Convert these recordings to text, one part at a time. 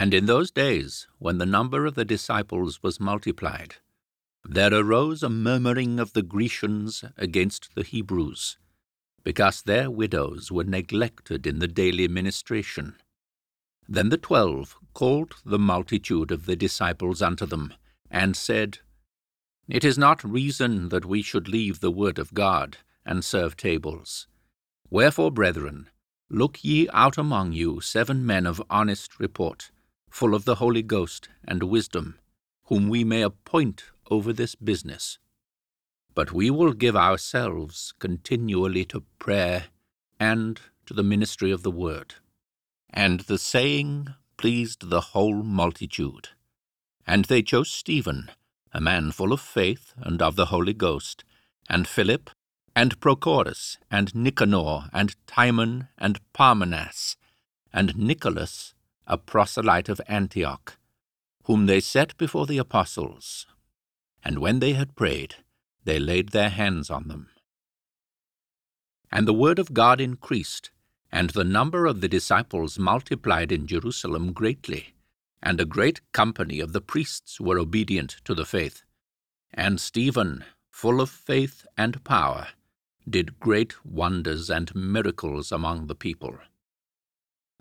And in those days, when the number of the disciples was multiplied, there arose a murmuring of the Grecians against the Hebrews, because their widows were neglected in the daily ministration. Then the twelve called the multitude of the disciples unto them, and said, It is not reason that we should leave the word of God, and serve tables. Wherefore, brethren, look ye out among you seven men of honest report, full of the Holy Ghost and wisdom, whom we may appoint over this business. But we will give ourselves continually to prayer and to the ministry of the word. And the saying pleased the whole multitude. And they chose Stephen, a man full of faith and of the Holy Ghost, and Philip, and Prochorus, and Nicanor, and Timon, and Parmenas, and Nicholas, a proselyte of Antioch, whom they set before the apostles. And when they had prayed, they laid their hands on them. And the word of God increased, and the number of the disciples multiplied in Jerusalem greatly, and a great company of the priests were obedient to the faith. And Stephen, full of faith and power, did great wonders and miracles among the people.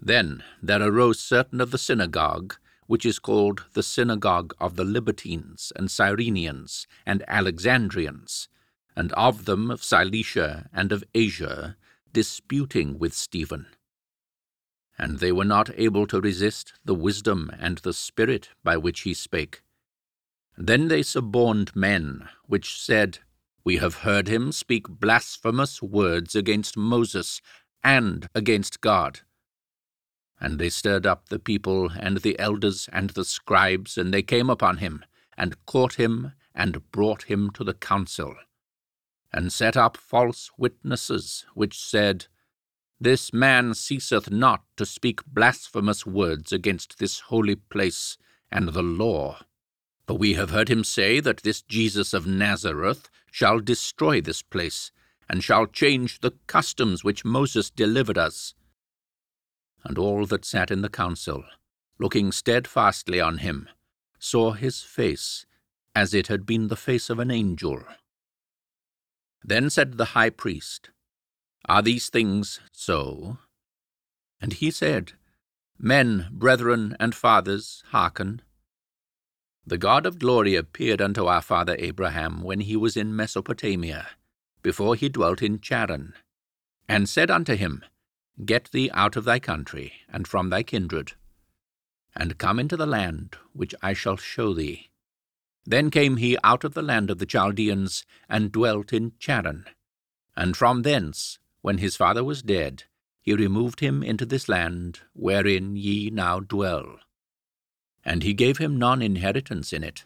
Then there arose certain of the synagogue, which is called the synagogue of the Libertines and Cyrenians and Alexandrians, and of them of Cilicia and of Asia, disputing with Stephen. And they were not able to resist the wisdom and the spirit by which he spake. Then they suborned men, which said, We have heard him speak blasphemous words against Moses and against God. And they stirred up the people and the elders and the scribes, and they came upon him, and caught him, and brought him to the council and set up false witnesses, which said, This man ceaseth not to speak blasphemous words against this holy place and the law. For we have heard him say that this Jesus of Nazareth shall destroy this place, and shall change the customs which Moses delivered us. And all that sat in the council, looking steadfastly on him, saw his face as it had been the face of an angel. Then said the high priest, Are these things so? And he said, Men, brethren, and fathers, hearken. The God of glory appeared unto our father Abraham when he was in Mesopotamia, before he dwelt in Charran, and said unto him, Get thee out of thy country, and from thy kindred, and come into the land which I shall show thee. Then came he out of the land of the Chaldeans, and dwelt in Charran. And from thence, when his father was dead, he removed him into this land, wherein ye now dwell. And he gave him none inheritance in it,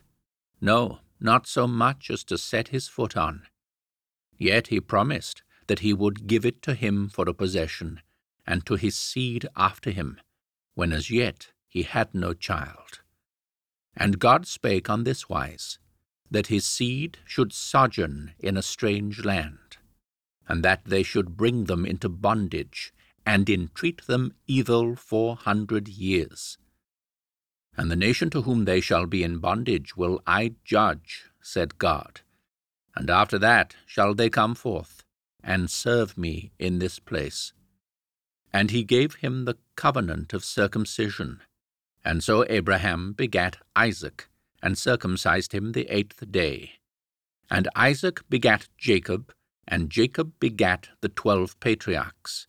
no, not so much as to set his foot on. Yet he promised that he would give it to him for a possession, and to his seed after him, when as yet he had no child. And God spake on this wise, that his seed should sojourn in a strange land, and that they should bring them into bondage, and entreat them evil four hundred years. And the nation to whom they shall be in bondage will I judge, said God. And after that shall they come forth, and serve me in this place. And he gave him the covenant of circumcision, and so Abraham begat Isaac, and circumcised him the eighth day. And Isaac begat Jacob, and Jacob begat the twelve patriarchs.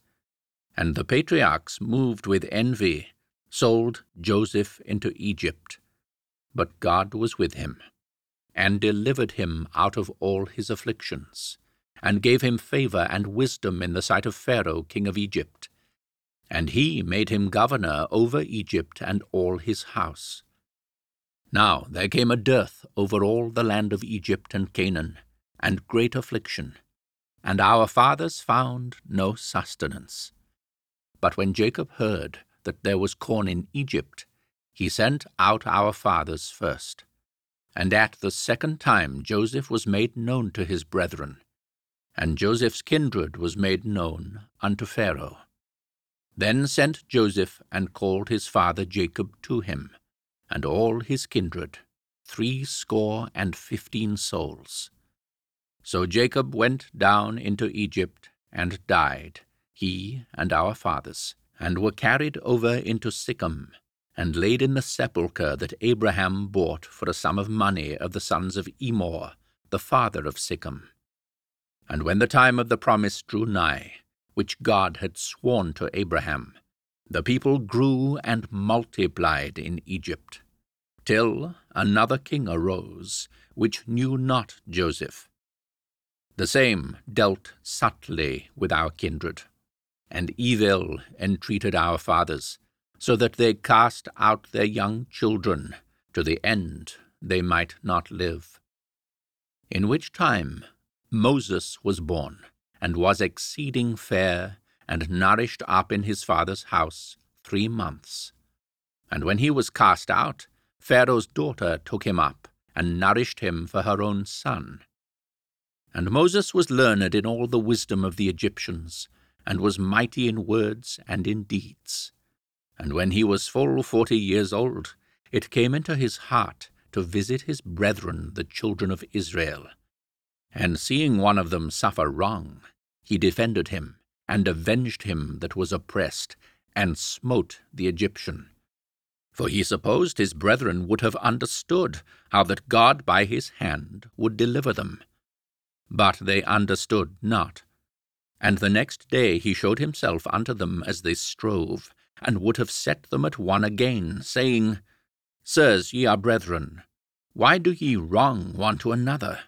And the patriarchs, moved with envy, sold Joseph into Egypt. But God was with him, and delivered him out of all his afflictions, and gave him favor and wisdom in the sight of Pharaoh king of Egypt and he made him governor over Egypt and all his house. Now there came a dearth over all the land of Egypt and Canaan, and great affliction, and our fathers found no sustenance. But when Jacob heard that there was corn in Egypt, he sent out our fathers first. And at the second time Joseph was made known to his brethren, and Joseph's kindred was made known unto Pharaoh. Then sent Joseph and called his father Jacob to him, and all his kindred, threescore and fifteen souls. So Jacob went down into Egypt and died, he and our fathers, and were carried over into Shechem, and laid in the sepulchre that Abraham bought for a sum of money of the sons of Emmor, the father of Shechem. And when the time of the promise drew nigh, which God had sworn to Abraham, the people grew and multiplied in Egypt, till another king arose, which knew not Joseph. The same dealt subtly with our kindred, and evil entreated our fathers, so that they cast out their young children, to the end they might not live. In which time Moses was born, and was exceeding fair, and nourished up in his father's house three months. And when he was cast out, Pharaoh's daughter took him up, and nourished him for her own son. And Moses was learned in all the wisdom of the Egyptians, and was mighty in words and in deeds. And when he was full forty years old, it came into his heart to visit his brethren the children of Israel. And seeing one of them suffer wrong, he defended him, and avenged him that was oppressed, and smote the Egyptian. For he supposed his brethren would have understood how that God by his hand would deliver them. But they understood not. And the next day he showed himself unto them as they strove, and would have set them at one again, saying, Sirs, ye are brethren, why do ye wrong one to another?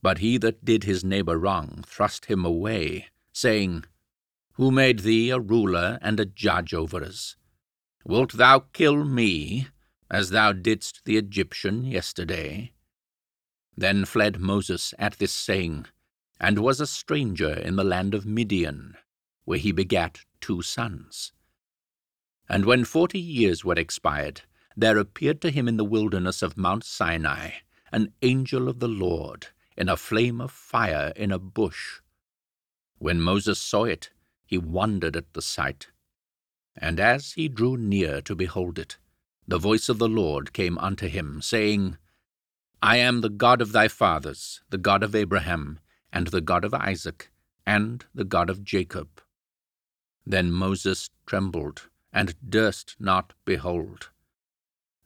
But he that did his neighbour wrong thrust him away, saying, Who made thee a ruler and a judge over us? Wilt thou kill me, as thou didst the Egyptian yesterday? Then fled Moses at this saying, and was a stranger in the land of Midian, where he begat two sons. And when forty years were expired, there appeared to him in the wilderness of Mount Sinai an angel of the Lord, in a flame of fire in a bush. When Moses saw it, he wondered at the sight. And as he drew near to behold it, the voice of the Lord came unto him, saying, I am the God of thy fathers, the God of Abraham, and the God of Isaac, and the God of Jacob. Then Moses trembled, and durst not behold.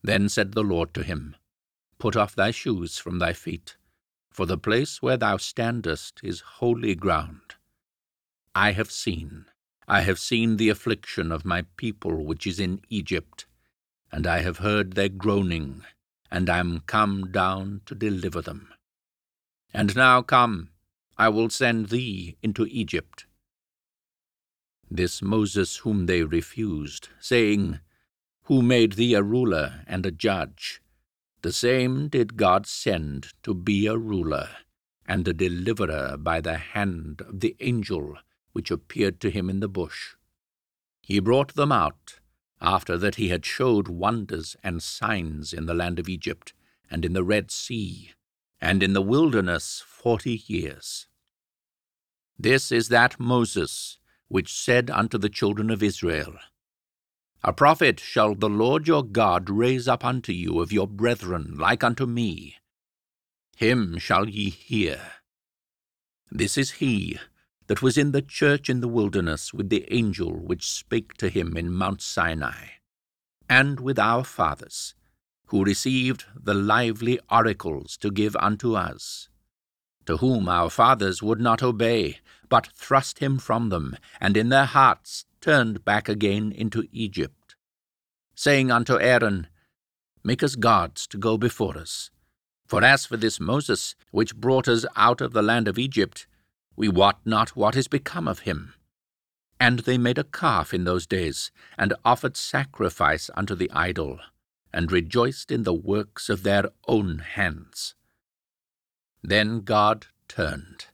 Then said the Lord to him, Put off thy shoes from thy feet, for the place where thou standest is holy ground. I have seen, I have seen the affliction of my people which is in Egypt, and I have heard their groaning, and I am come down to deliver them. And now come, I will send thee into Egypt. This Moses whom they refused, saying, Who made thee a ruler and a judge? The same did God send to be a ruler and a deliverer by the hand of the angel which appeared to him in the bush. He brought them out, after that he had showed wonders and signs in the land of Egypt, and in the Red Sea, and in the wilderness forty years. This is that Moses which said unto the children of Israel, a prophet shall the Lord your God raise up unto you of your brethren like unto me. Him shall ye hear. This is he that was in the church in the wilderness with the angel which spake to him in Mount Sinai, and with our fathers, who received the lively oracles to give unto us, to whom our fathers would not obey, but thrust him from them, and in their hearts turned back again into Egypt, saying unto Aaron, Make us gods to go before us. For as for this Moses, which brought us out of the land of Egypt, we wot not what is become of him. And they made a calf in those days, and offered sacrifice unto the idol, and rejoiced in the works of their own hands. Then God turned,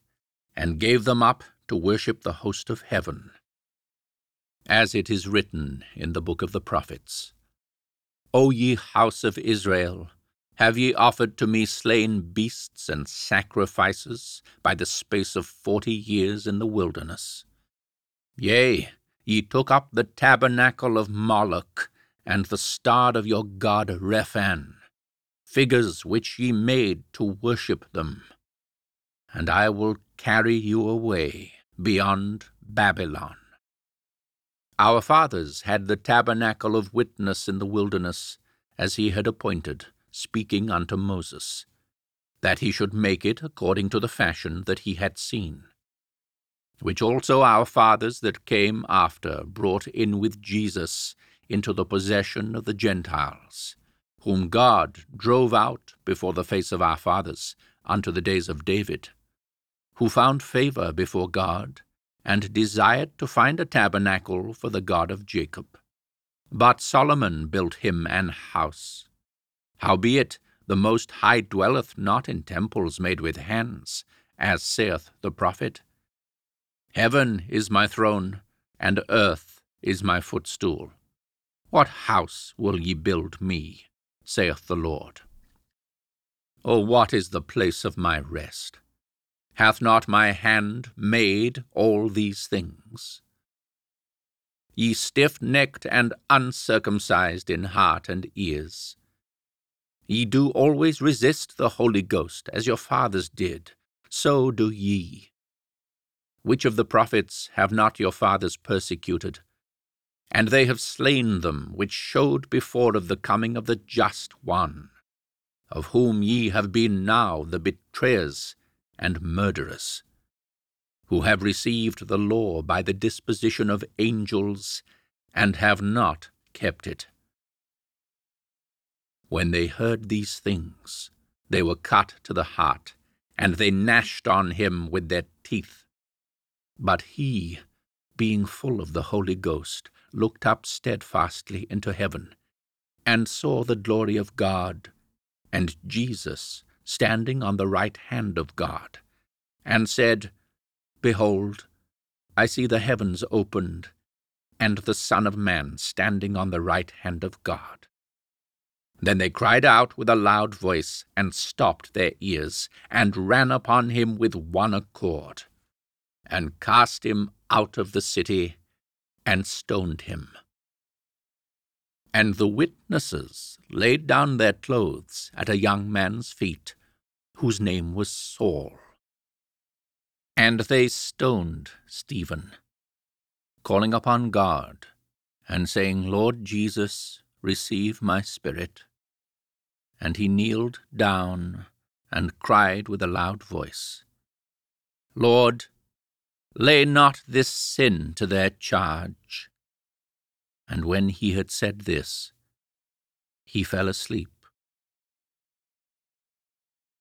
and gave them up to worship the host of heaven, as it is written in the book of the prophets. O ye house of Israel, have ye offered to me slain beasts and sacrifices by the space of forty years in the wilderness? Yea, ye took up the tabernacle of Moloch, and the star of your god Rephan, figures which ye made to worship them. And I will carry you away beyond Babylon. Our fathers had the tabernacle of witness in the wilderness, as he had appointed, speaking unto Moses, that he should make it according to the fashion that he had seen. Which also our fathers that came after brought in with Jesus into the possession of the Gentiles, whom God drove out before the face of our fathers unto the days of David, who found favor before God, and desired to find a tabernacle for the God of Jacob. But Solomon built him an house. Howbeit, the Most High dwelleth not in temples made with hands, as saith the prophet. Heaven is my throne, and earth is my footstool. What house will ye build me? saith the Lord. O what is the place of my rest? Hath not my hand made all these things? Ye stiff necked and uncircumcised in heart and ears, ye do always resist the Holy Ghost, as your fathers did, so do ye. Which of the prophets have not your fathers persecuted? And they have slain them, which showed before of the coming of the Just One, of whom ye have been now the betrayers and murderers, who have received the law by the disposition of angels, and have not kept it. When they heard these things, they were cut to the heart, and they gnashed on him with their teeth. But he, being full of the Holy Ghost, looked up steadfastly into heaven, and saw the glory of God, and Jesus standing on the right hand of God, and said, Behold, I see the heavens opened, and the Son of Man standing on the right hand of God. Then they cried out with a loud voice, and stopped their ears, and ran upon him with one accord and cast him out of the city, and stoned him. And the witnesses laid down their clothes at a young man's feet, whose name was Saul. And they stoned Stephen, calling upon God, and saying, Lord Jesus, receive my spirit. And he kneeled down and cried with a loud voice, Lord, Lay not this sin to their charge. And when he had said this, he fell asleep.